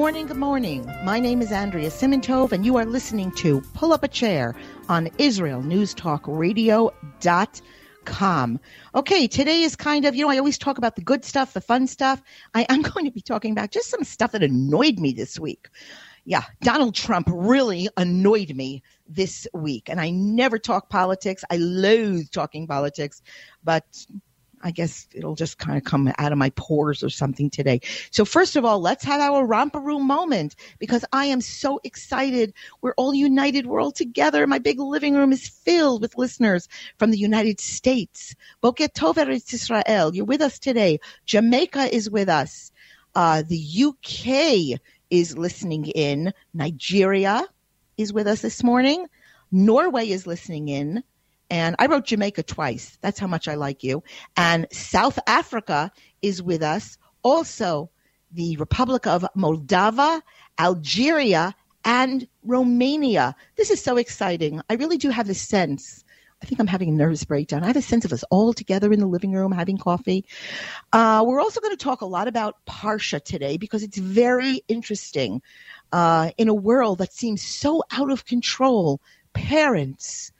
Morning, good morning. My name is Andrea Simantov, and you are listening to Pull Up a Chair on Israel News Talk Radio.com. Okay, today is kind of, you know, I always talk about the good stuff, the fun stuff. I am going to be talking about just some stuff that annoyed me this week. Yeah, Donald Trump really annoyed me this week. And I never talk politics. I loathe talking politics, but I guess it'll just kind of come out of my pores or something today. So first of all, let's have our romper room moment because I am so excited. We're all united. We're all together. My big living room is filled with listeners from the United States. Boker Tov Eretz Israel. You're with us today. Jamaica is with us. Uh, the UK is listening in. Nigeria is with us this morning. Norway is listening in and I wrote Jamaica twice. That's how much I like you. And South Africa is with us. Also, the Republic of Moldova, Algeria, and Romania. This is so exciting. I really do have this sense. I think I'm having a nervous breakdown. I have a sense of us all together in the living room having coffee. Uh, we're also going to talk a lot about Parsha today because it's very interesting uh, in a world that seems so out of control. Parents,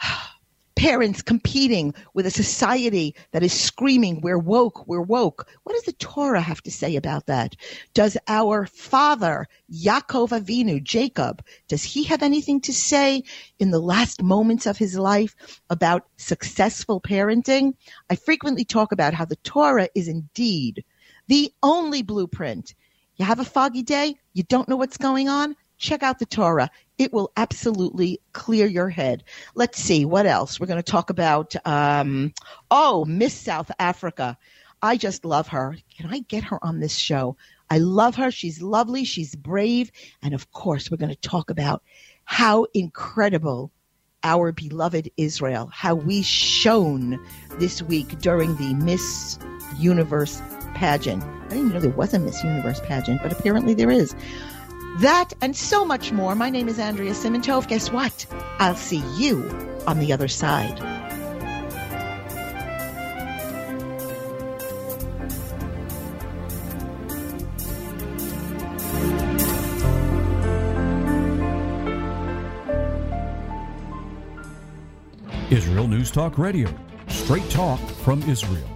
parents competing with a society that is screaming, We're woke, we're woke. What does the Torah have to say about that? Does our father, Yaakov Avinu, Jacob, does he have anything to say in the last moments of his life about successful parenting? I frequently talk about how the Torah is indeed the only blueprint. You have a foggy day, you don't know what's going on, check out the Torah. It will absolutely clear your head. Let's see what else. We're going to talk about. Um, oh, Miss South Africa. I just love her. Can I get her on this show? I love her. She's lovely. She's brave. And of course, we're going to talk about how incredible our beloved Israel, how we shone this week during the Miss Universe pageant. I didn't even know there was a Miss Universe pageant, but apparently there is. That and so much more. My name is Andrea Simantov. Guess what? I'll see you on the other side. Israel News Talk Radio. Straight talk from Israel.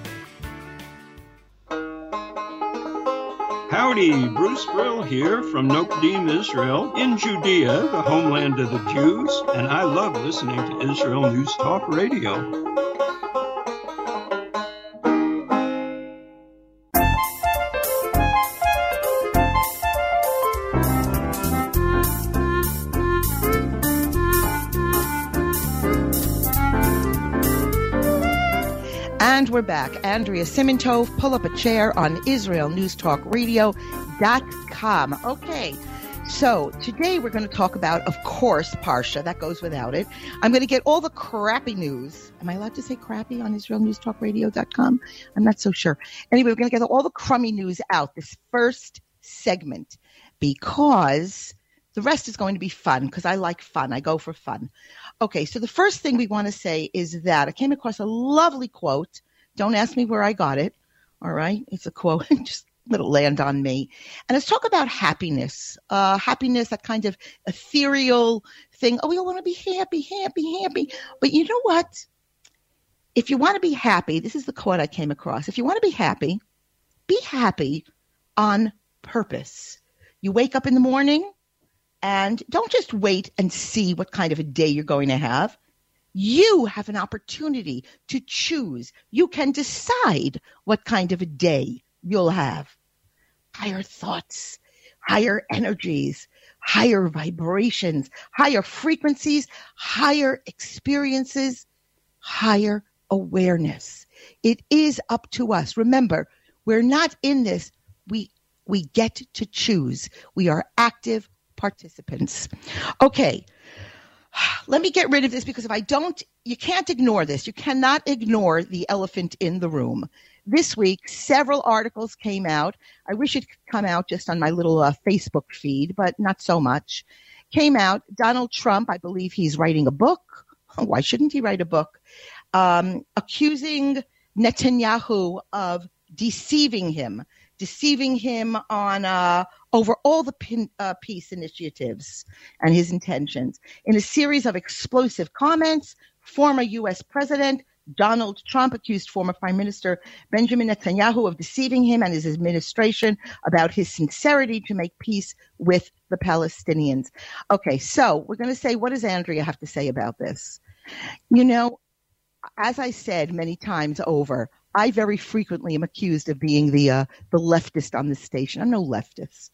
Howdy, Bruce Brill here from Nokdim, Israel, in Judea, the homeland of the Jews, and I love listening to Israel News Talk Radio. And we're back. Andrea Simantov, pull up a chair on Israel News Talk Okay. So today we're going to talk about, of course, Parsha. That goes without it. I'm going to get all the crappy news. Am I allowed to say crappy on Israel News Talk I'm not so sure. Anyway, we're going to get all the crummy news out this first segment because the rest is going to be fun because I like fun. I go for fun. Okay, so the first thing we want to say is that I came across a lovely quote. Don't ask me where I got it. All right, it's a quote. Just let it land on me. And let's talk about happiness. Uh, happiness, that kind of ethereal thing. Oh, we all want to be happy, happy, happy. But you know what? If you want to be happy, this is the quote I came across. If you want to be happy, be happy on purpose. You wake up in the morning, And don't just wait and see what kind of a day you're going to have. You have an opportunity to choose. You can decide what kind of a day you'll have. Higher thoughts, higher energies, higher vibrations, higher frequencies, higher experiences, higher awareness. It is up to us. Remember, we're not in this. We we get to choose. We are active participants. Okay. Let me get rid of this because if I don't, you can't ignore this. You cannot ignore the elephant in the room. This week, several articles came out. I wish it could come out just on my little uh, Facebook feed, but not so much. Came out. Donald Trump, I believe he's writing a book. Why shouldn't he write a book? Um, accusing Netanyahu of deceiving him, deceiving him on uh, over all the pin, uh, peace initiatives and his intentions. In a series of explosive comments, former U.S. President Donald Trump accused former Prime Minister Benjamin Netanyahu of deceiving him and his administration about his sincerity to make peace with the Palestinians. Okay, so we're going to say, what does Andrea have to say about this? You know, as I said many times over, I very frequently am accused of being the uh, the leftist on this station. I'm no leftist.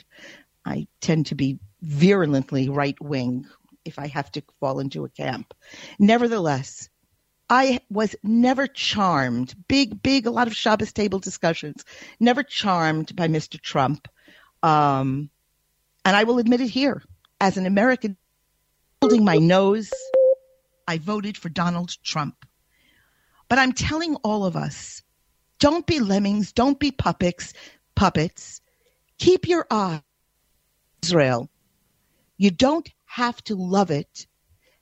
I tend to be virulently right wing if I have to fall into a camp. Nevertheless, I was never charmed. Big, big, a lot of Shabbos table discussions. Never charmed by Mr. Trump. Um, and I will admit it here, as an American, holding my nose, I voted for Donald Trump. But I'm telling all of us, don't be lemmings, don't be puppets, puppets. Keep your eye Israel. You don't have to love it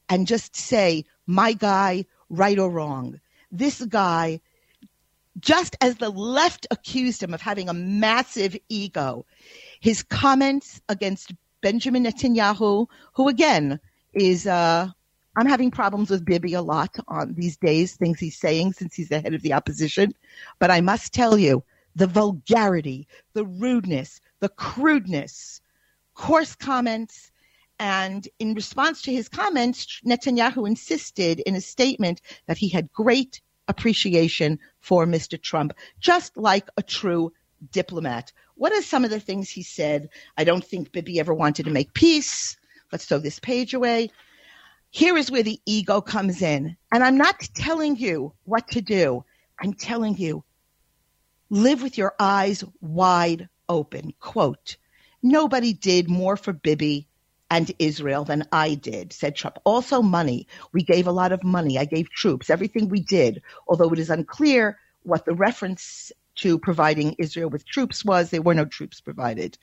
and just say, my guy, right or wrong. This guy, just as the left accused him of having a massive ego, his comments against Benjamin Netanyahu, who again is, uh, I'm having problems with Bibi a lot on these days, things he's saying since he's the head of the opposition. But I must tell you, the vulgarity, the rudeness, the crudeness, coarse comments, and in response to his comments, Netanyahu insisted in a statement that he had great appreciation for Mr. Trump, just like a true diplomat. What are some of the things he said? I don't think Bibi ever wanted to make peace. Let's throw this page away. Here is where the ego comes in. And I'm not telling you what to do. I'm telling you, live with your eyes wide open. Quote, nobody did more for Bibi and Israel than I did, said Trump. Also, money. We gave a lot of money. I gave troops, everything we did, although it is unclear what the reference to providing Israel with troops was. There were no troops provided.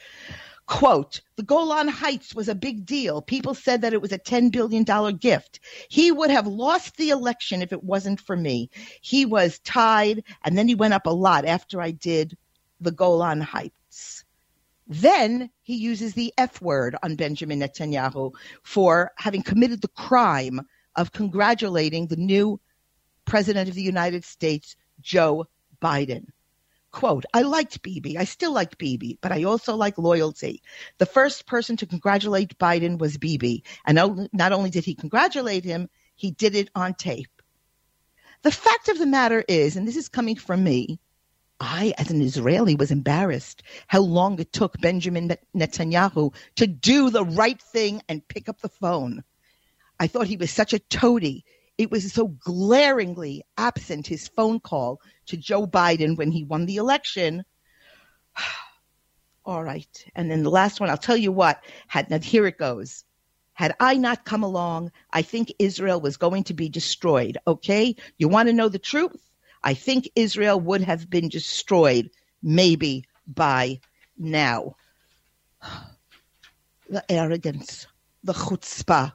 Quote, the Golan Heights was a big deal. People said that it was a $10 billion gift. He would have lost the election if it wasn't for me. He was tied, and then he went up a lot after I did the Golan Heights. Then he uses the F word on Benjamin Netanyahu for having committed the crime of congratulating the new president of the United States, Joe Biden. Quote, I liked Bibi. I still like Bibi, but I also like loyalty. The first person to congratulate Biden was Bibi. And not only did he congratulate him, he did it on tape. The fact of the matter is, and this is coming from me, I, as an Israeli, was embarrassed how long it took Benjamin Netanyahu to do the right thing and pick up the phone. I thought he was such a toady. It was so glaringly absent his phone call to Joe Biden when he won the election. All right. And then the last one, I'll tell you what, had now here it goes. Had I not come along, I think Israel was going to be destroyed. Okay? You want to know the truth? I think Israel would have been destroyed maybe by now. The arrogance, the chutzpah,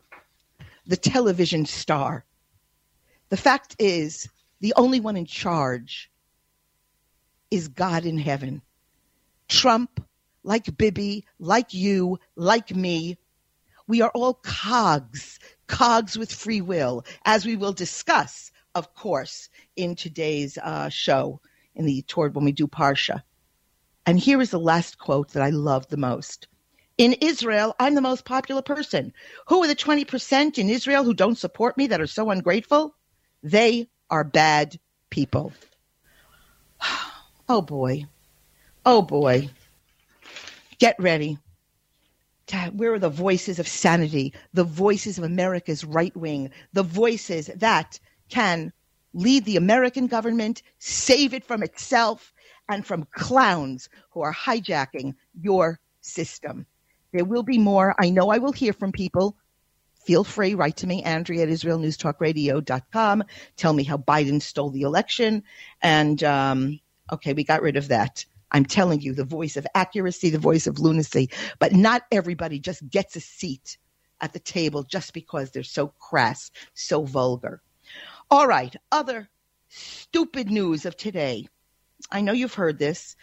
the television star. The fact is, the only one in charge is God in heaven. Trump, like Bibi, like you, like me, we are all cogs, cogs with free will, as we will discuss of course, in today's uh, show, in the toward when we do Parsha. And here is the last quote that I love the most. In Israel, I'm the most popular person. Who are the 20% in Israel who don't support me that are so ungrateful? They are bad people. Oh boy. Oh boy. Get ready. Where are the voices of sanity, the voices of America's right wing, the voices that can lead the American government, save it from itself, and from clowns who are hijacking your system? There will be more. I know I will hear from people. Feel free, write to me, Andrea at IsraelNewsTalkRadio.com. Tell me how Biden stole the election. And um, okay, we got rid of that. I'm telling you, the voice of accuracy, the voice of lunacy. But not everybody just gets a seat at the table just because they're so crass, so vulgar. All right, other stupid news of today. I know you've heard this.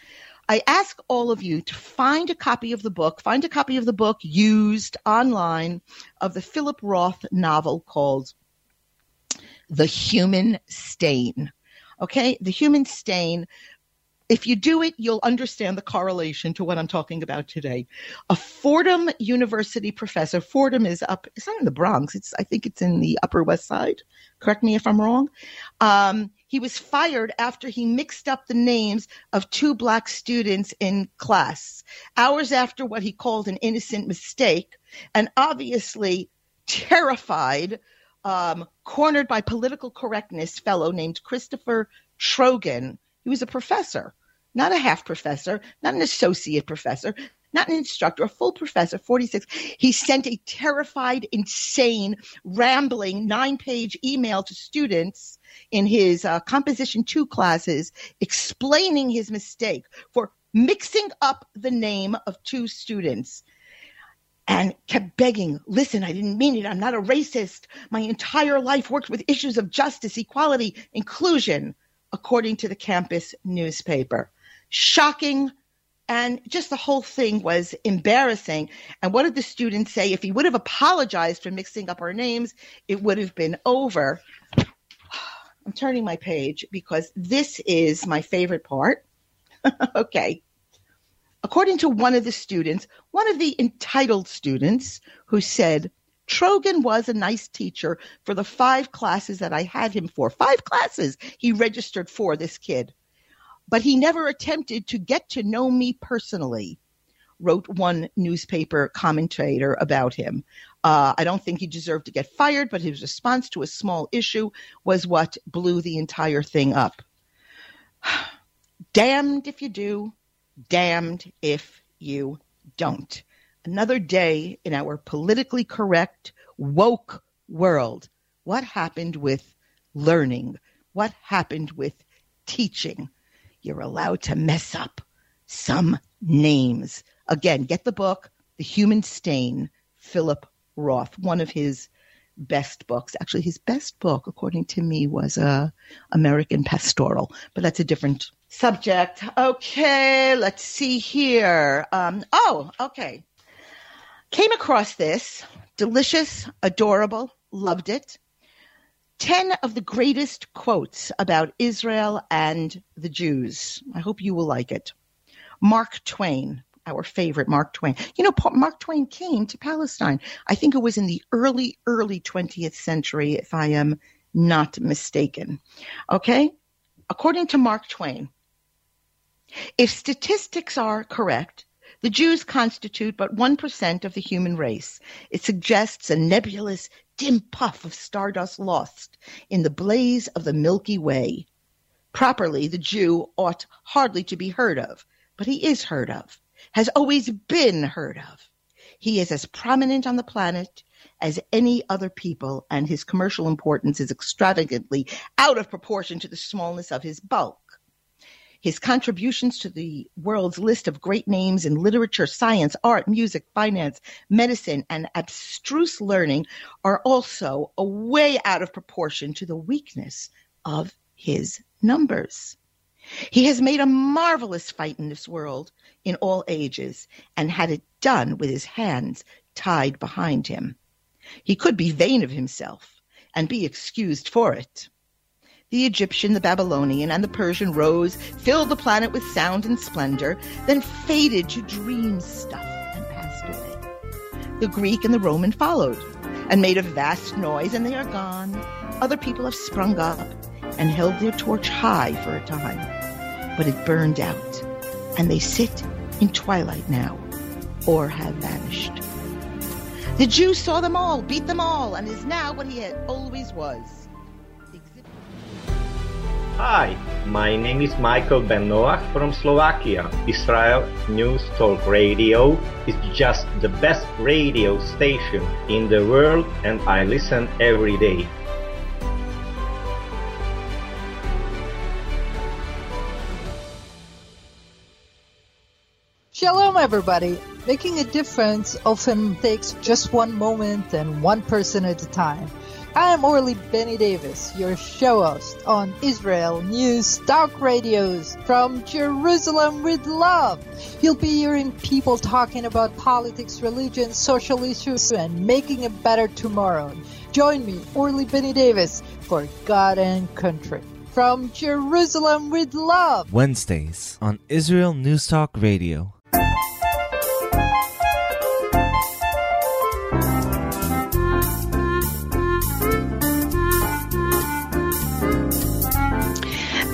I ask all of you to find a copy of the book, find a copy of the book used online of the Philip Roth novel called The Human Stain. Okay, The Human Stain if you do it, you'll understand the correlation to what I'm talking about today. A Fordham University professor, Fordham is up, it's not in the Bronx, it's, I think it's in the Upper West Side. Correct me if I'm wrong. Um, he was fired after he mixed up the names of two black students in class, hours after what he called an innocent mistake, and obviously terrified, um, cornered by political correctness fellow named Christopher Trogan. He was a professor, not a half professor, not an associate professor, not an instructor, a full professor, 46. He sent a terrified, insane, rambling nine page email to students in his uh, Composition 2 classes explaining his mistake for mixing up the name of two students and kept begging, listen, I didn't mean it. I'm not a racist. My entire life worked with issues of justice, equality, inclusion according to the campus newspaper. Shocking. And just the whole thing was embarrassing. And what did the students say? If he would have apologized for mixing up our names, it would have been over. I'm turning my page because this is my favorite part. okay. According to one of the students, one of the entitled students who said, Trogan was a nice teacher for the five classes that I had him for. Five classes he registered for this kid. But he never attempted to get to know me personally, wrote one newspaper commentator about him. Uh, I don't think he deserved to get fired, but his response to a small issue was what blew the entire thing up. damned if you do, damned if you don't another day in our politically correct, woke world. What happened with learning? What happened with teaching? You're allowed to mess up some names. Again, get the book, The Human Stain, Philip Roth, one of his best books. Actually, his best book, according to me, was uh, American Pastoral, but that's a different subject. Okay, let's see here. Um, oh, okay. Came across this, delicious, adorable, loved it. 10 of the greatest quotes about Israel and the Jews. I hope you will like it. Mark Twain, our favorite Mark Twain. You know, Mark Twain came to Palestine. I think it was in the early, early 20th century, if I am not mistaken. Okay? According to Mark Twain, if statistics are correct, the Jews constitute but 1% of the human race. It suggests a nebulous, dim puff of stardust lost in the blaze of the Milky Way. Properly, the Jew ought hardly to be heard of, but he is heard of, has always been heard of. He is as prominent on the planet as any other people, and his commercial importance is extravagantly out of proportion to the smallness of his bulk. His contributions to the world's list of great names in literature, science, art, music, finance, medicine, and abstruse learning are also a way out of proportion to the weakness of his numbers. He has made a marvelous fight in this world in all ages and had it done with his hands tied behind him. He could be vain of himself and be excused for it. The Egyptian, the Babylonian, and the Persian rose, filled the planet with sound and splendor, then faded to dream stuff and passed away. The Greek and the Roman followed and made a vast noise, and they are gone. Other people have sprung up and held their torch high for a time, but it burned out, and they sit in twilight now, or have vanished. The Jew saw them all, beat them all, and is now what he always was. Hi, my name is Michael Ben Noach from Slovakia. Israel News Talk Radio is just the best radio station in the world and I listen every day. Shalom, everybody. Making a difference often takes just one moment and one person at a time. I'm Orly Benny Davis, your show host on Israel News Talk Radios from Jerusalem with Love. You'll be hearing people talking about politics, religion, social issues, and making a better tomorrow. Join me, Orly Benny Davis, for God and Country. From Jerusalem with Love. Wednesdays on Israel News Talk Radio.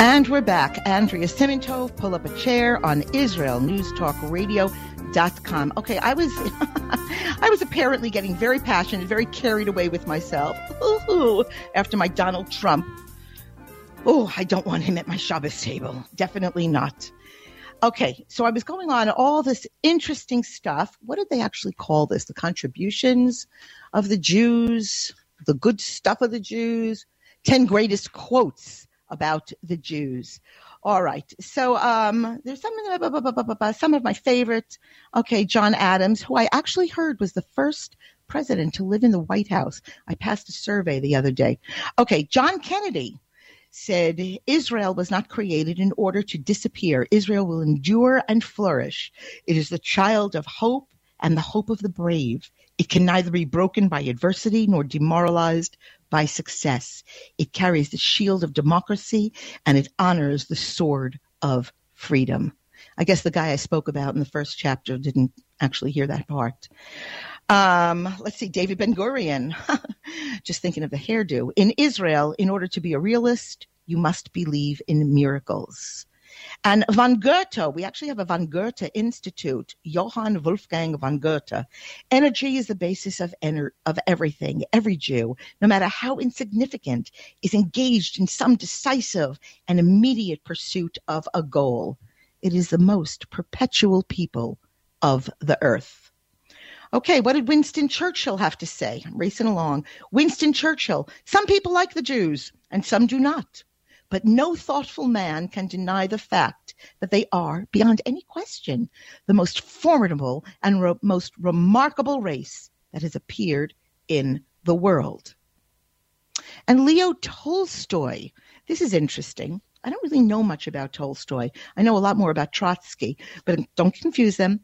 And we're back. Andrea Simantov, pull up a chair on Israel News Talk Radio.com. Okay, I was I was apparently getting very passionate, very carried away with myself after my Donald Trump. Oh, I don't want him at my Shabbos table. Definitely not. Okay, so I was going on all this interesting stuff. What did they actually call this? The contributions of the Jews, the good stuff of the Jews, 10 greatest quotes about the Jews. All right. So um, there's some of, some of my favorites. Okay, John Adams, who I actually heard was the first president to live in the White House. I passed a survey the other day. Okay, John Kennedy said Israel was not created in order to disappear. Israel will endure and flourish. It is the child of hope and the hope of the brave. It can neither be broken by adversity nor demoralized by success. It carries the shield of democracy and it honors the sword of freedom. I guess the guy I spoke about in the first chapter didn't actually hear that part. Um, let's see, David Ben Gurion. Just thinking of the hairdo. In Israel, in order to be a realist, you must believe in miracles. And von Goethe, we actually have a von Goethe Institute, Johann Wolfgang von Goethe. Energy is the basis of, ener- of everything. Every Jew, no matter how insignificant, is engaged in some decisive and immediate pursuit of a goal. It is the most perpetual people of the earth. Okay, what did Winston Churchill have to say? I'm racing along. Winston Churchill. Some people like the Jews, and some do not. But no thoughtful man can deny the fact that they are, beyond any question, the most formidable and most remarkable race that has appeared in the world. And Leo Tolstoy, this is interesting. I don't really know much about Tolstoy. I know a lot more about Trotsky, but don't confuse them.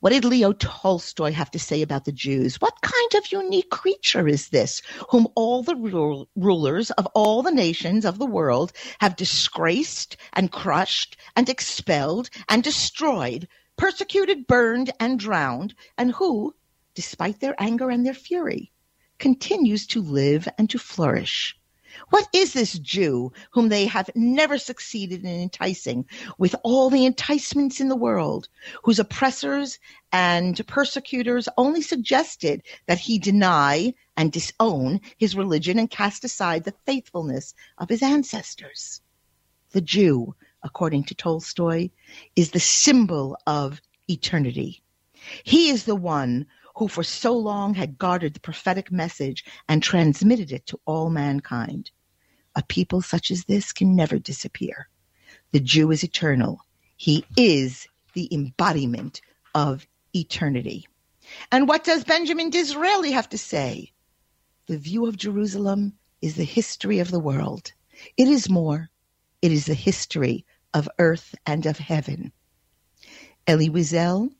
What did Leo Tolstoy have to say about the Jews? What kind of unique creature is this, whom all the rul- rulers of all the nations of the world have disgraced and crushed and expelled and destroyed, persecuted, burned, and drowned, and who, despite their anger and their fury, continues to live and to flourish? What is this Jew whom they have never succeeded in enticing with all the enticements in the world, whose oppressors and persecutors only suggested that he deny and disown his religion and cast aside the faithfulness of his ancestors? The Jew, according to Tolstoy, is the symbol of eternity. He is the one who for so long had guarded the prophetic message and transmitted it to all mankind. A people such as this can never disappear. The Jew is eternal. He is the embodiment of eternity. And what does Benjamin Disraeli have to say? The view of Jerusalem is the history of the world. It is more. It is the history of earth and of heaven. Elie Wiesel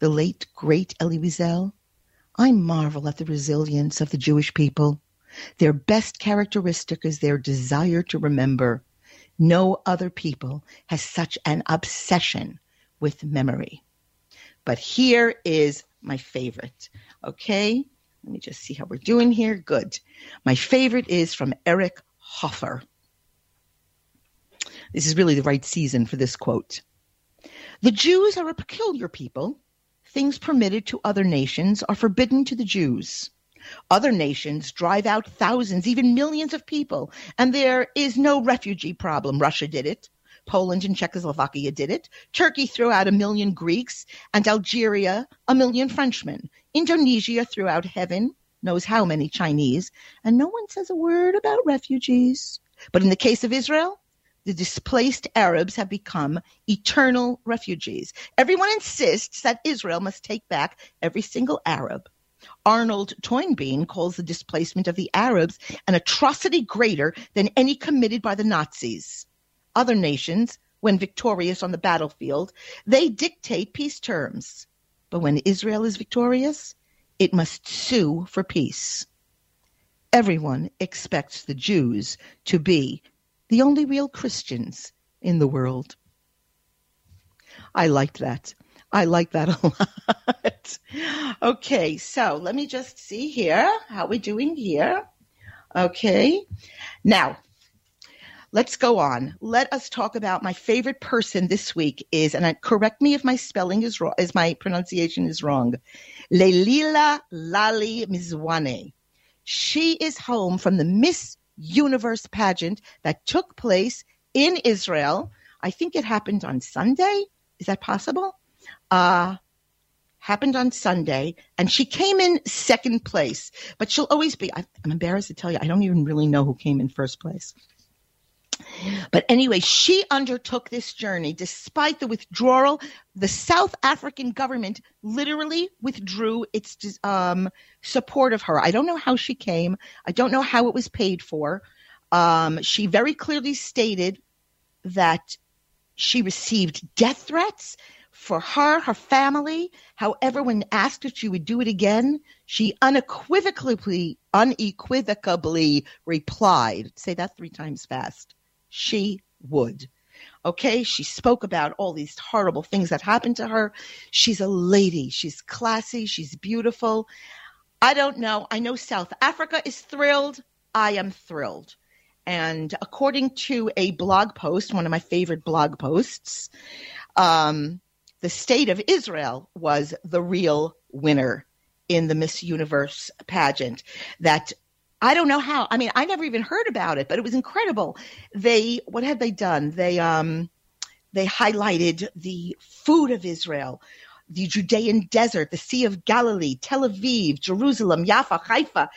the late great Elie Wiesel, I marvel at the resilience of the Jewish people. Their best characteristic is their desire to remember. No other people has such an obsession with memory. But here is my favorite. Okay, let me just see how we're doing here. Good. My favorite is from Eric Hoffer. This is really the right season for this quote. The Jews are a peculiar people. Things permitted to other nations are forbidden to the Jews. Other nations drive out thousands, even millions of people, and there is no refugee problem. Russia did it. Poland and Czechoslovakia did it. Turkey threw out a million Greeks, and Algeria a million Frenchmen. Indonesia threw out heaven knows how many Chinese, and no one says a word about refugees. But in the case of Israel, the displaced Arabs have become eternal refugees. Everyone insists that Israel must take back every single Arab. Arnold Toynbee calls the displacement of the Arabs an atrocity greater than any committed by the Nazis other nations, when victorious on the battlefield, they dictate peace terms. But when Israel is victorious, it must sue for peace. Everyone expects the Jews to be the only real Christians in the world. I liked that. I like that a lot. okay, so let me just see here how we're doing here. Okay, now Let's go on. Let us talk about my favorite person this week is, and I, correct me if my spelling is wrong, as my pronunciation is wrong, Leilila Lali Mswane. She is home from the Miss Universe pageant that took place in Israel. I think it happened on Sunday. Is that possible? Uh, happened on Sunday, and she came in second place. But she'll always be, I'm embarrassed to tell you, I don't even really know who came in first place. But anyway, she undertook this journey despite the withdrawal. The South African government literally withdrew its um, support of her. I don't know how she came. I don't know how it was paid for. Um, she very clearly stated that she received death threats for her, her family. However, when asked if she would do it again, she unequivocally, unequivocally replied, say that three times fast she would. Okay, she spoke about all these horrible things that happened to her. She's a lady. She's classy. She's beautiful. I don't know. I know South Africa is thrilled. I am thrilled. And according to a blog post, one of my favorite blog posts, um, the state of Israel was the real winner in the Miss Universe pageant. That I don't know how. I mean, I never even heard about it, but it was incredible. They what had they done? They um they highlighted the food of Israel, the Judean desert, the Sea of Galilee, Tel Aviv, Jerusalem, Jaffa, Haifa,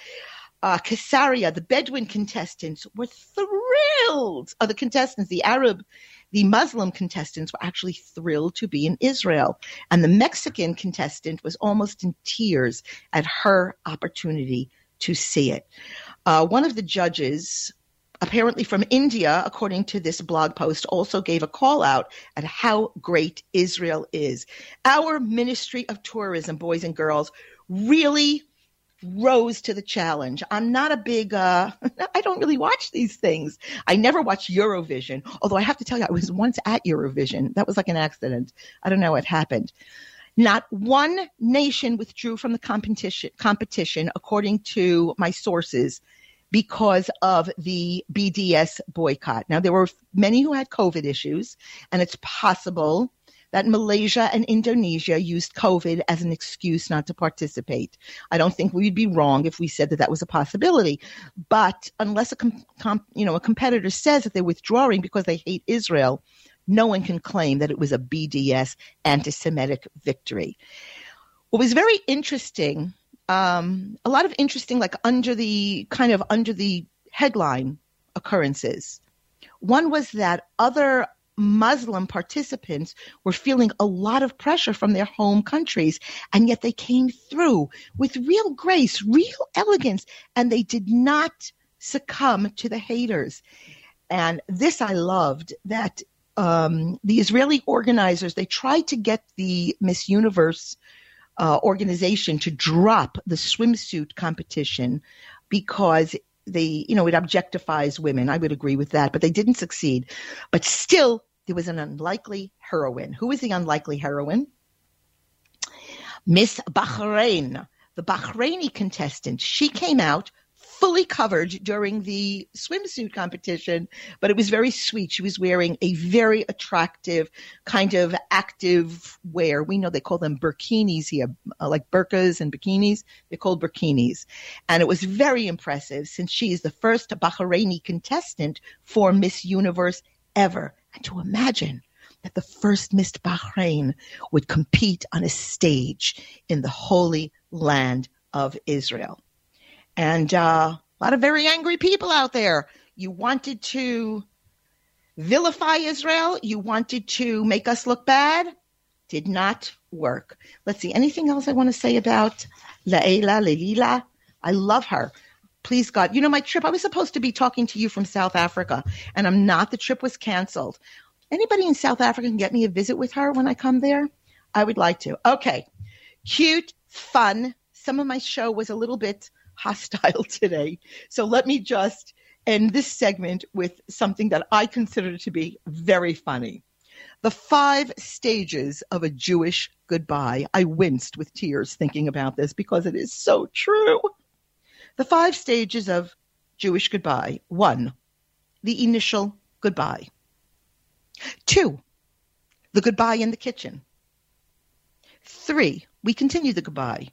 uh, Caesarea. The Bedouin contestants were thrilled. Uh, the contestants, the Arab, the Muslim contestants were actually thrilled to be in Israel. And the Mexican contestant was almost in tears at her opportunity to see it. Uh, one of the judges, apparently from India, according to this blog post, also gave a call out at how great Israel is. Our Ministry of Tourism, boys and girls, really rose to the challenge. I'm not a big, uh, I don't really watch these things. I never watch Eurovision, although I have to tell you, I was once at Eurovision. That was like an accident. I don't know what happened. Not one nation withdrew from the competition, competition according to my sources, because of the BDS boycott. Now, there were many who had COVID issues, and it's possible that Malaysia and Indonesia used COVID as an excuse not to participate. I don't think we'd be wrong if we said that that was a possibility. But unless a com- com- you know a competitor says that they're withdrawing because they hate Israel, no one can claim that it was a BDS anti-Semitic victory. What was very interesting, um, a lot of interesting, like under the kind of under the headline occurrences. One was that other Muslim participants were feeling a lot of pressure from their home countries, and yet they came through with real grace, real elegance, and they did not succumb to the haters. And this I loved that um, the Israeli organizers they tried to get the Miss Universe uh, organization to drop the swimsuit competition because they, you know, it objectifies women. I would agree with that, but they didn't succeed. But still, there was an unlikely heroine. Who is the unlikely heroine? Miss Bahrain, the Bahraini contestant, she came out fully covered during the swimsuit competition, but it was very sweet. She was wearing a very attractive kind of active wear. We know they call them burkinis here, uh, like burkas and bikinis. They're called burkinis. And it was very impressive since she is the first Bahraini contestant for Miss Universe ever. And to imagine that the first Miss Bahrain would compete on a stage in the holy land of Israel and uh, a lot of very angry people out there. You wanted to vilify Israel. You wanted to make us look bad. Did not work. Let's see. Anything else I want to say about Laila Leila? I love her. Please God, you know my trip. I was supposed to be talking to you from South Africa, and I'm not. The trip was canceled. Anybody in South Africa can get me a visit with her when I come there? I would like to. Okay, cute, fun. Some of my show was a little bit hostile today. So let me just end this segment with something that I consider to be very funny. The five stages of a Jewish goodbye. I winced with tears thinking about this because it is so true. The five stages of Jewish goodbye. One, the initial goodbye. Two, the goodbye in the kitchen. Three, we continue the goodbye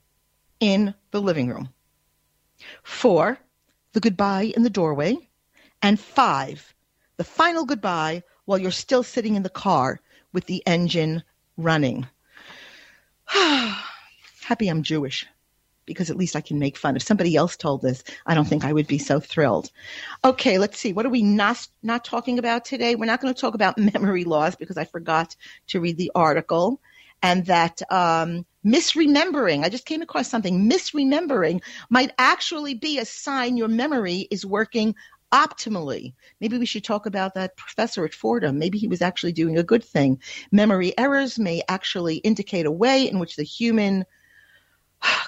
in the living room. Four, the goodbye in the doorway. And five, the final goodbye while you're still sitting in the car with the engine running. Happy I'm Jewish because at least I can make fun. If somebody else told this, I don't think I would be so thrilled. Okay, let's see. What are we not not talking about today? We're not going to talk about memory loss because I forgot to read the article and that um, misremembering, I just came across something, misremembering might actually be a sign your memory is working optimally. Maybe we should talk about that professor at Fordham. Maybe he was actually doing a good thing. Memory errors may actually indicate a way in which the human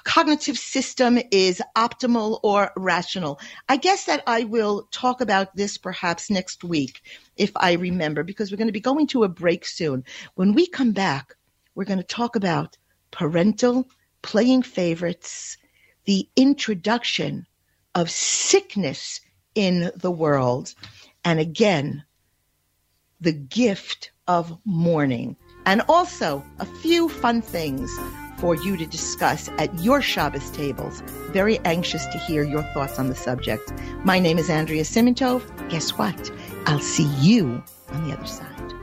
cognitive system is optimal or rational. I guess that I will talk about this perhaps next week if I remember, because we're going to be going to a break soon. When we come back, we're going to talk about parental playing favorites, the introduction of sickness in the world, and again, the gift of mourning. And also a few fun things for you to discuss at your Shabbos tables. Very anxious to hear your thoughts on the subject. My name is Andrea Simantov. Guess what? I'll see you on the other side.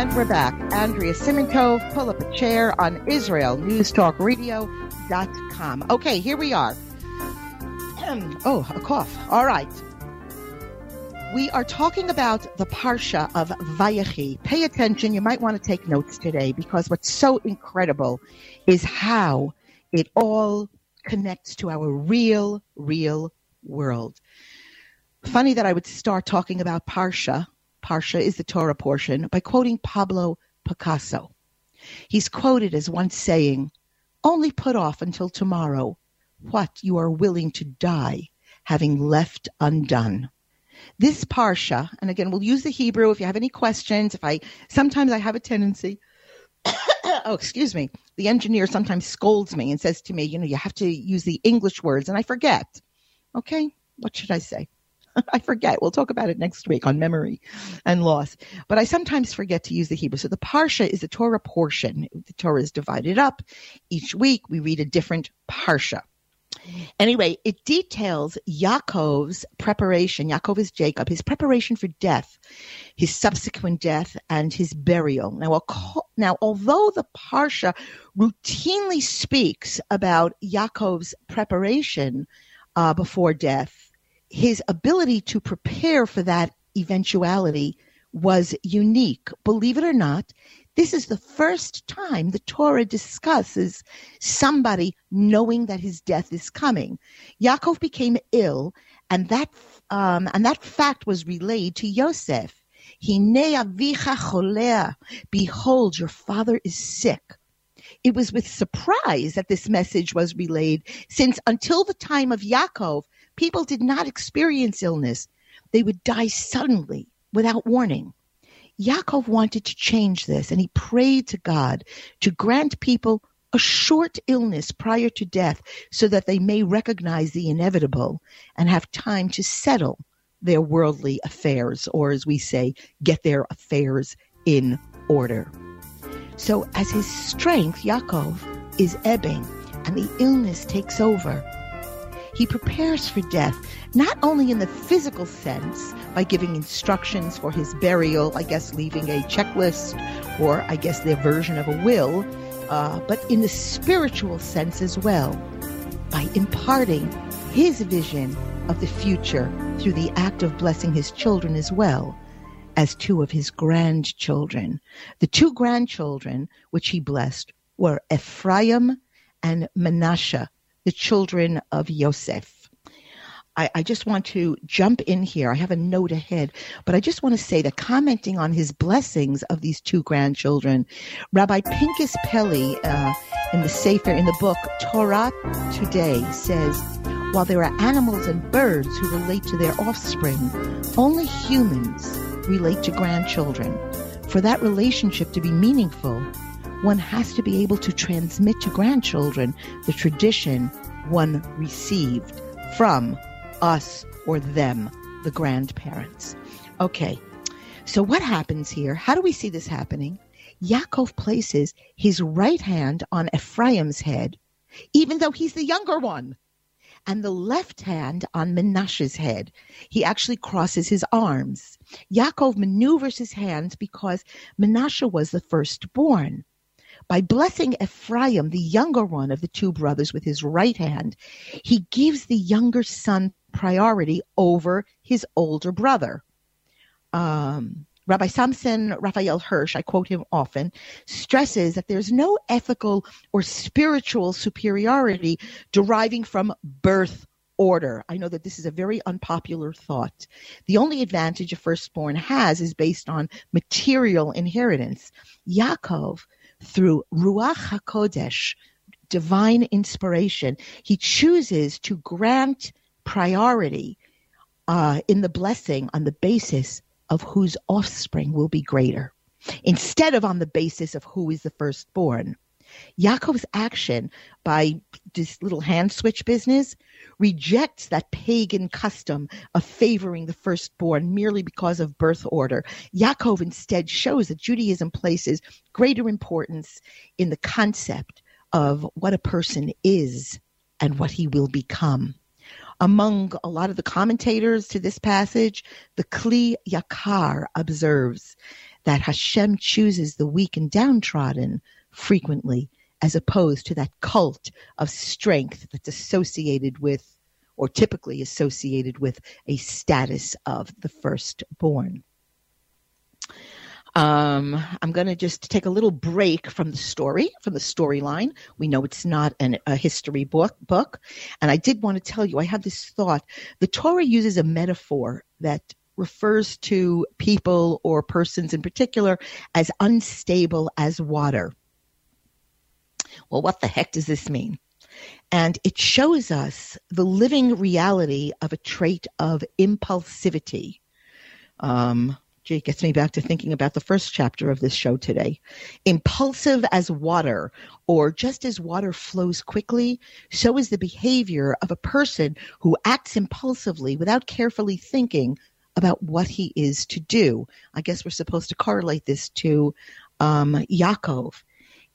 And we're back. Andrea Simantov, pull up a chair on Israel News Talk Okay, here we are. oh, a cough. All right. We are talking about the Parsha of Vayechi. Pay attention. You might want to take notes today because what's so incredible is how it all connects to our real, real world. Funny that I would start talking about Parsha Parsha is the Torah portion by quoting Pablo Picasso. He's quoted as once saying, Only put off until tomorrow what you are willing to die having left undone. This Parsha, and again, we'll use the Hebrew if you have any questions. If I sometimes I have a tendency, oh, excuse me. The engineer sometimes scolds me and says to me, you know, you have to use the English words, and I forget. Okay, what should I say? I forget. We'll talk about it next week on memory and loss. But I sometimes forget to use the Hebrew. So the Parsha is the Torah portion. The Torah is divided up. Each week we read a different Parsha. Anyway, it details Yaakov's preparation. Yaakov is Jacob, his preparation for death, his subsequent death, and his burial. Now, now although the Parsha routinely speaks about Yaakov's preparation uh, before death, his ability to prepare for that eventuality was unique. Believe it or not, this is the first time the Torah discusses somebody knowing that his death is coming. Yaakov became ill, and that um, and that fact was relayed to Yosef. Behold, your father is sick. It was with surprise that this message was relayed, since until the time of Yaakov, people did not experience illness. They would die suddenly without warning. Yaakov wanted to change this, and he prayed to God to grant people a short illness prior to death so that they may recognize the inevitable and have time to settle their worldly affairs, or as we say, get their affairs in order. So, as his strength, Yaakov, is ebbing and the illness takes over, he prepares for death, not only in the physical sense by giving instructions for his burial, I guess leaving a checklist or I guess their version of a will, uh, but in the spiritual sense as well by imparting his vision of the future through the act of blessing his children as well as two of his grandchildren. The two grandchildren which he blessed were Ephraim and Manasseh, the children of Yosef. I, I, just want to jump in here. I have a note ahead, but I just want to say that commenting on his blessings of these two grandchildren, Rabbi Pinchas Peli uh, in the Sefer, in the book Torah Today, says, while there are animals and birds who relate to their offspring, only humans relate to grandchildren. For that relationship to be meaningful, one has to be able to transmit to grandchildren the tradition one received from us or them, the grandparents. Okay, so what happens here? How do we see this happening? Yaakov places his right hand on Ephraim's head, even though he's the younger one, and the left hand on Menashe's head. He actually crosses his arms. Yaakov maneuvers his hands because Menashe was the firstborn. By blessing Ephraim, the younger one of the two brothers, with his right hand, he gives the younger son priority over his older brother. Um, Rabbi Samson Raphael Hirsch, I quote him often, stresses that there's no ethical or spiritual superiority deriving from birth order. I know that this is a very unpopular thought. The only advantage a firstborn has is based on material inheritance. Yaakov through Ruach HaKodesh, divine inspiration, he chooses to grant priority uh, in the blessing on the basis of whose offspring will be greater, instead of on the basis of who is the firstborn. Yaakov's action by this little hand switch business rejects that pagan custom of favoring the firstborn merely because of birth order. Yaakov instead shows that Judaism places greater importance in the concept of what a person is and what he will become. Among a lot of the commentators to this passage, the Kli Yakar observes that Hashem chooses the weak and downtrodden frequently, as opposed to that cult of strength that's associated with, or typically associated with, a status of the firstborn. Um, I'm going to just take a little break from the story, from the storyline. We know it's not an, a history book, book, and I did want to tell you. I have this thought: the Torah uses a metaphor that refers to people or persons in particular as unstable as water. Well, what the heck does this mean? And it shows us the living reality of a trait of impulsivity. Um, Gee, it gets me back to thinking about the first chapter of this show today. Impulsive as water, or just as water flows quickly, so is the behavior of a person who acts impulsively without carefully thinking about what he is to do. I guess we're supposed to correlate this to um, Yaakov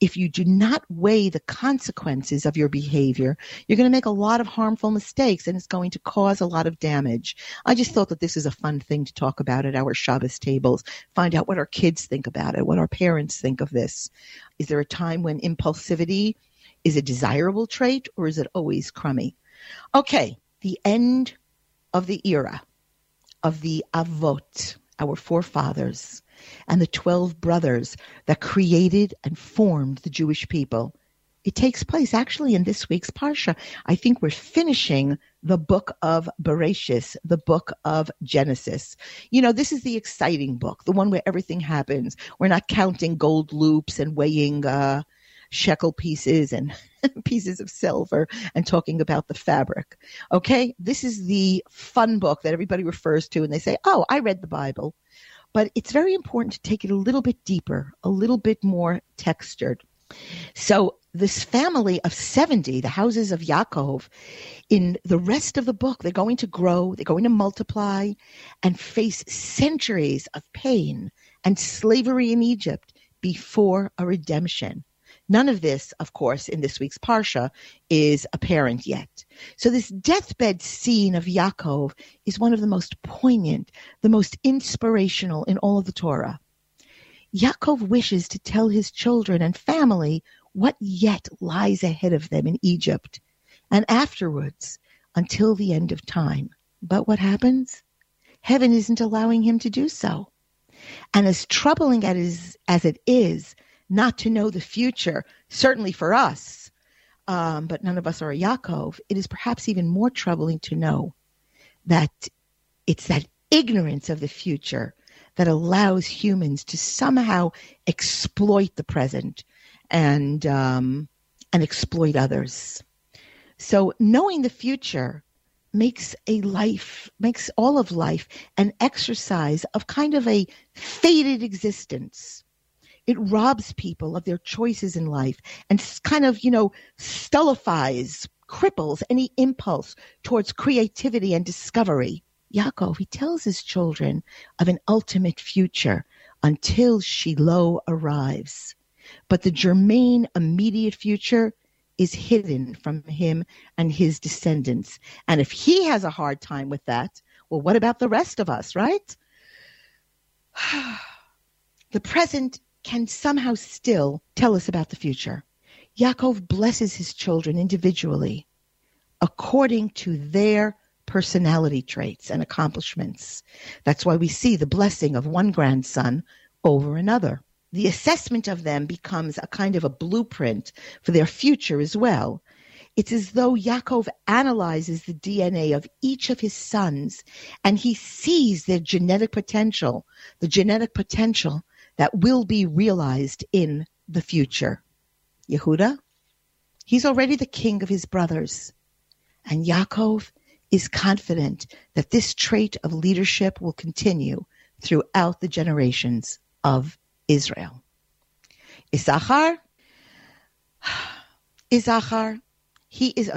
if you do not weigh the consequences of your behavior, you're going to make a lot of harmful mistakes and it's going to cause a lot of damage. I just thought that this is a fun thing to talk about at our Shabbos tables. Find out what our kids think about it, what our parents think of this. Is there a time when impulsivity is a desirable trait or is it always crummy? Okay, the end of the era of the Avot, our forefathers and the 12 brothers that created and formed the Jewish people. It takes place actually in this week's Parsha. I think we're finishing the book of Bereshis, the book of Genesis. You know, this is the exciting book, the one where everything happens. We're not counting gold loops and weighing uh, shekel pieces and pieces of silver and talking about the fabric. Okay, this is the fun book that everybody refers to and they say, Oh, I read the Bible. But it's very important to take it a little bit deeper, a little bit more textured. So this family of 70, the houses of Yaakov, in the rest of the book, they're going to grow, they're going to multiply and face centuries of pain and slavery in Egypt before a redemption. None of this, of course, in this week's Parsha is apparent yet. So this deathbed scene of Yaakov is one of the most poignant, the most inspirational in all of the Torah. Yaakov wishes to tell his children and family what yet lies ahead of them in Egypt and afterwards until the end of time. But what happens? Heaven isn't allowing him to do so. And as troubling as, as it is not to know the future, certainly for us, um, but none of us are a Yaakov, it is perhaps even more troubling to know that it's that ignorance of the future that allows humans to somehow exploit the present and um, and exploit others. So knowing the future makes a life makes all of life an exercise of kind of a faded existence it robs people of their choices in life and kind of, you know, stultifies, cripples any impulse towards creativity and discovery. Yaakov, he tells his children of an ultimate future until Shiloh arrives. But the germane immediate future is hidden from him and his descendants. And if he has a hard time with that, well, what about the rest of us, right? the present can somehow still tell us about the future. Yaakov blesses his children individually according to their personality traits and accomplishments. That's why we see the blessing of one grandson over another. The assessment of them becomes a kind of a blueprint for their future as well. It's as though Yaakov analyzes the DNA of each of his sons and he sees their genetic potential, the genetic potential that will be realized in the future. Yehuda, he's already the king of his brothers. And Yaakov is confident that this trait of leadership will continue throughout the generations of Israel. Issachar, Issachar, he is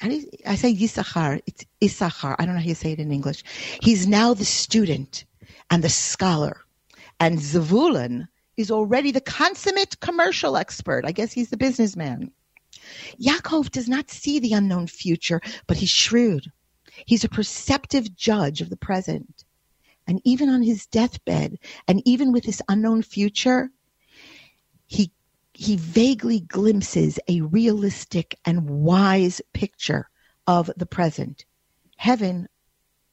I say Yisachar, it's Issachar. I don't know how you say it in English. He's now the student and the scholar and Zavulun is already the consummate commercial expert. I guess he's the businessman. Yaakov does not see the unknown future, but he's shrewd. He's a perceptive judge of the present. And even on his deathbed, and even with this unknown future, he he vaguely glimpses a realistic and wise picture of the present. Heaven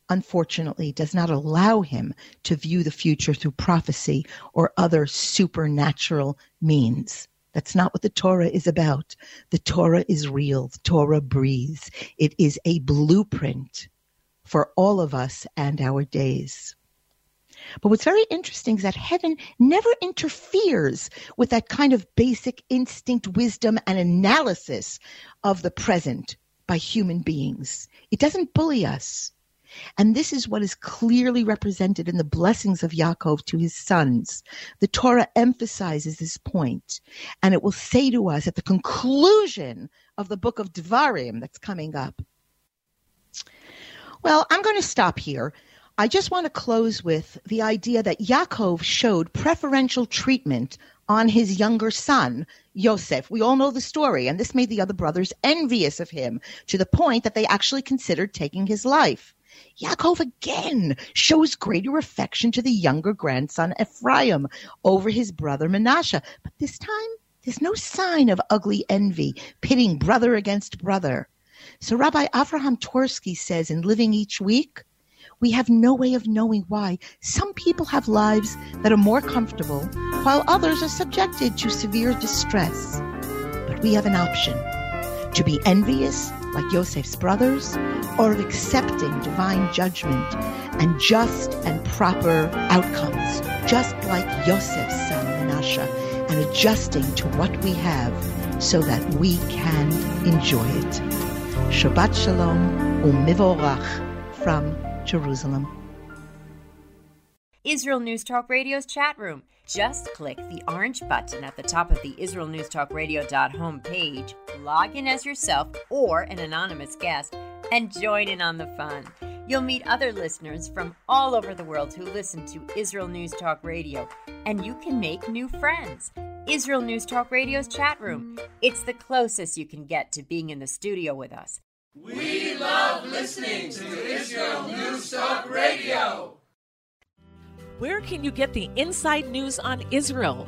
unfortunately, does not allow him to view the future through prophecy or other supernatural means. That's not what the Torah is about. The Torah is real. The Torah breathes. It is a blueprint for all of us and our days. But what's very interesting is that heaven never interferes with that kind of basic instinct, wisdom, and analysis of the present by human beings. It doesn't bully us. And this is what is clearly represented in the blessings of Yaakov to his sons. The Torah emphasizes this point, and it will say to us at the conclusion of the book of Devarim that's coming up. Well, I'm going to stop here. I just want to close with the idea that Yaakov showed preferential treatment on his younger son, Yosef. We all know the story, and this made the other brothers envious of him to the point that they actually considered taking his life. Yaakov again shows greater affection to the younger grandson Ephraim over his brother Manasseh, but this time there's no sign of ugly envy, pitting brother against brother. So Rabbi Avraham Twerski says in Living Each Week, we have no way of knowing why some people have lives that are more comfortable while others are subjected to severe distress. But we have an option to be envious like Yosef's brothers or of accepting divine judgment and just and proper outcomes, just like Yosef's son Menashe, and adjusting to what we have so that we can enjoy it. Shabbat Shalom u'mivorach from Jerusalem. Israel News Talk Radio's chat room. Just click the orange button at the top of the Israel News Talk Radio.home page, log in as yourself or an anonymous guest, and join in on the fun. You'll meet other listeners from all over the world who listen to Israel News Talk Radio, and you can make new friends. Israel News Talk Radio's chat room. It's the closest you can get to being in the studio with us. We love listening to Israel News Talk Radio. Where can you get the inside news on Israel?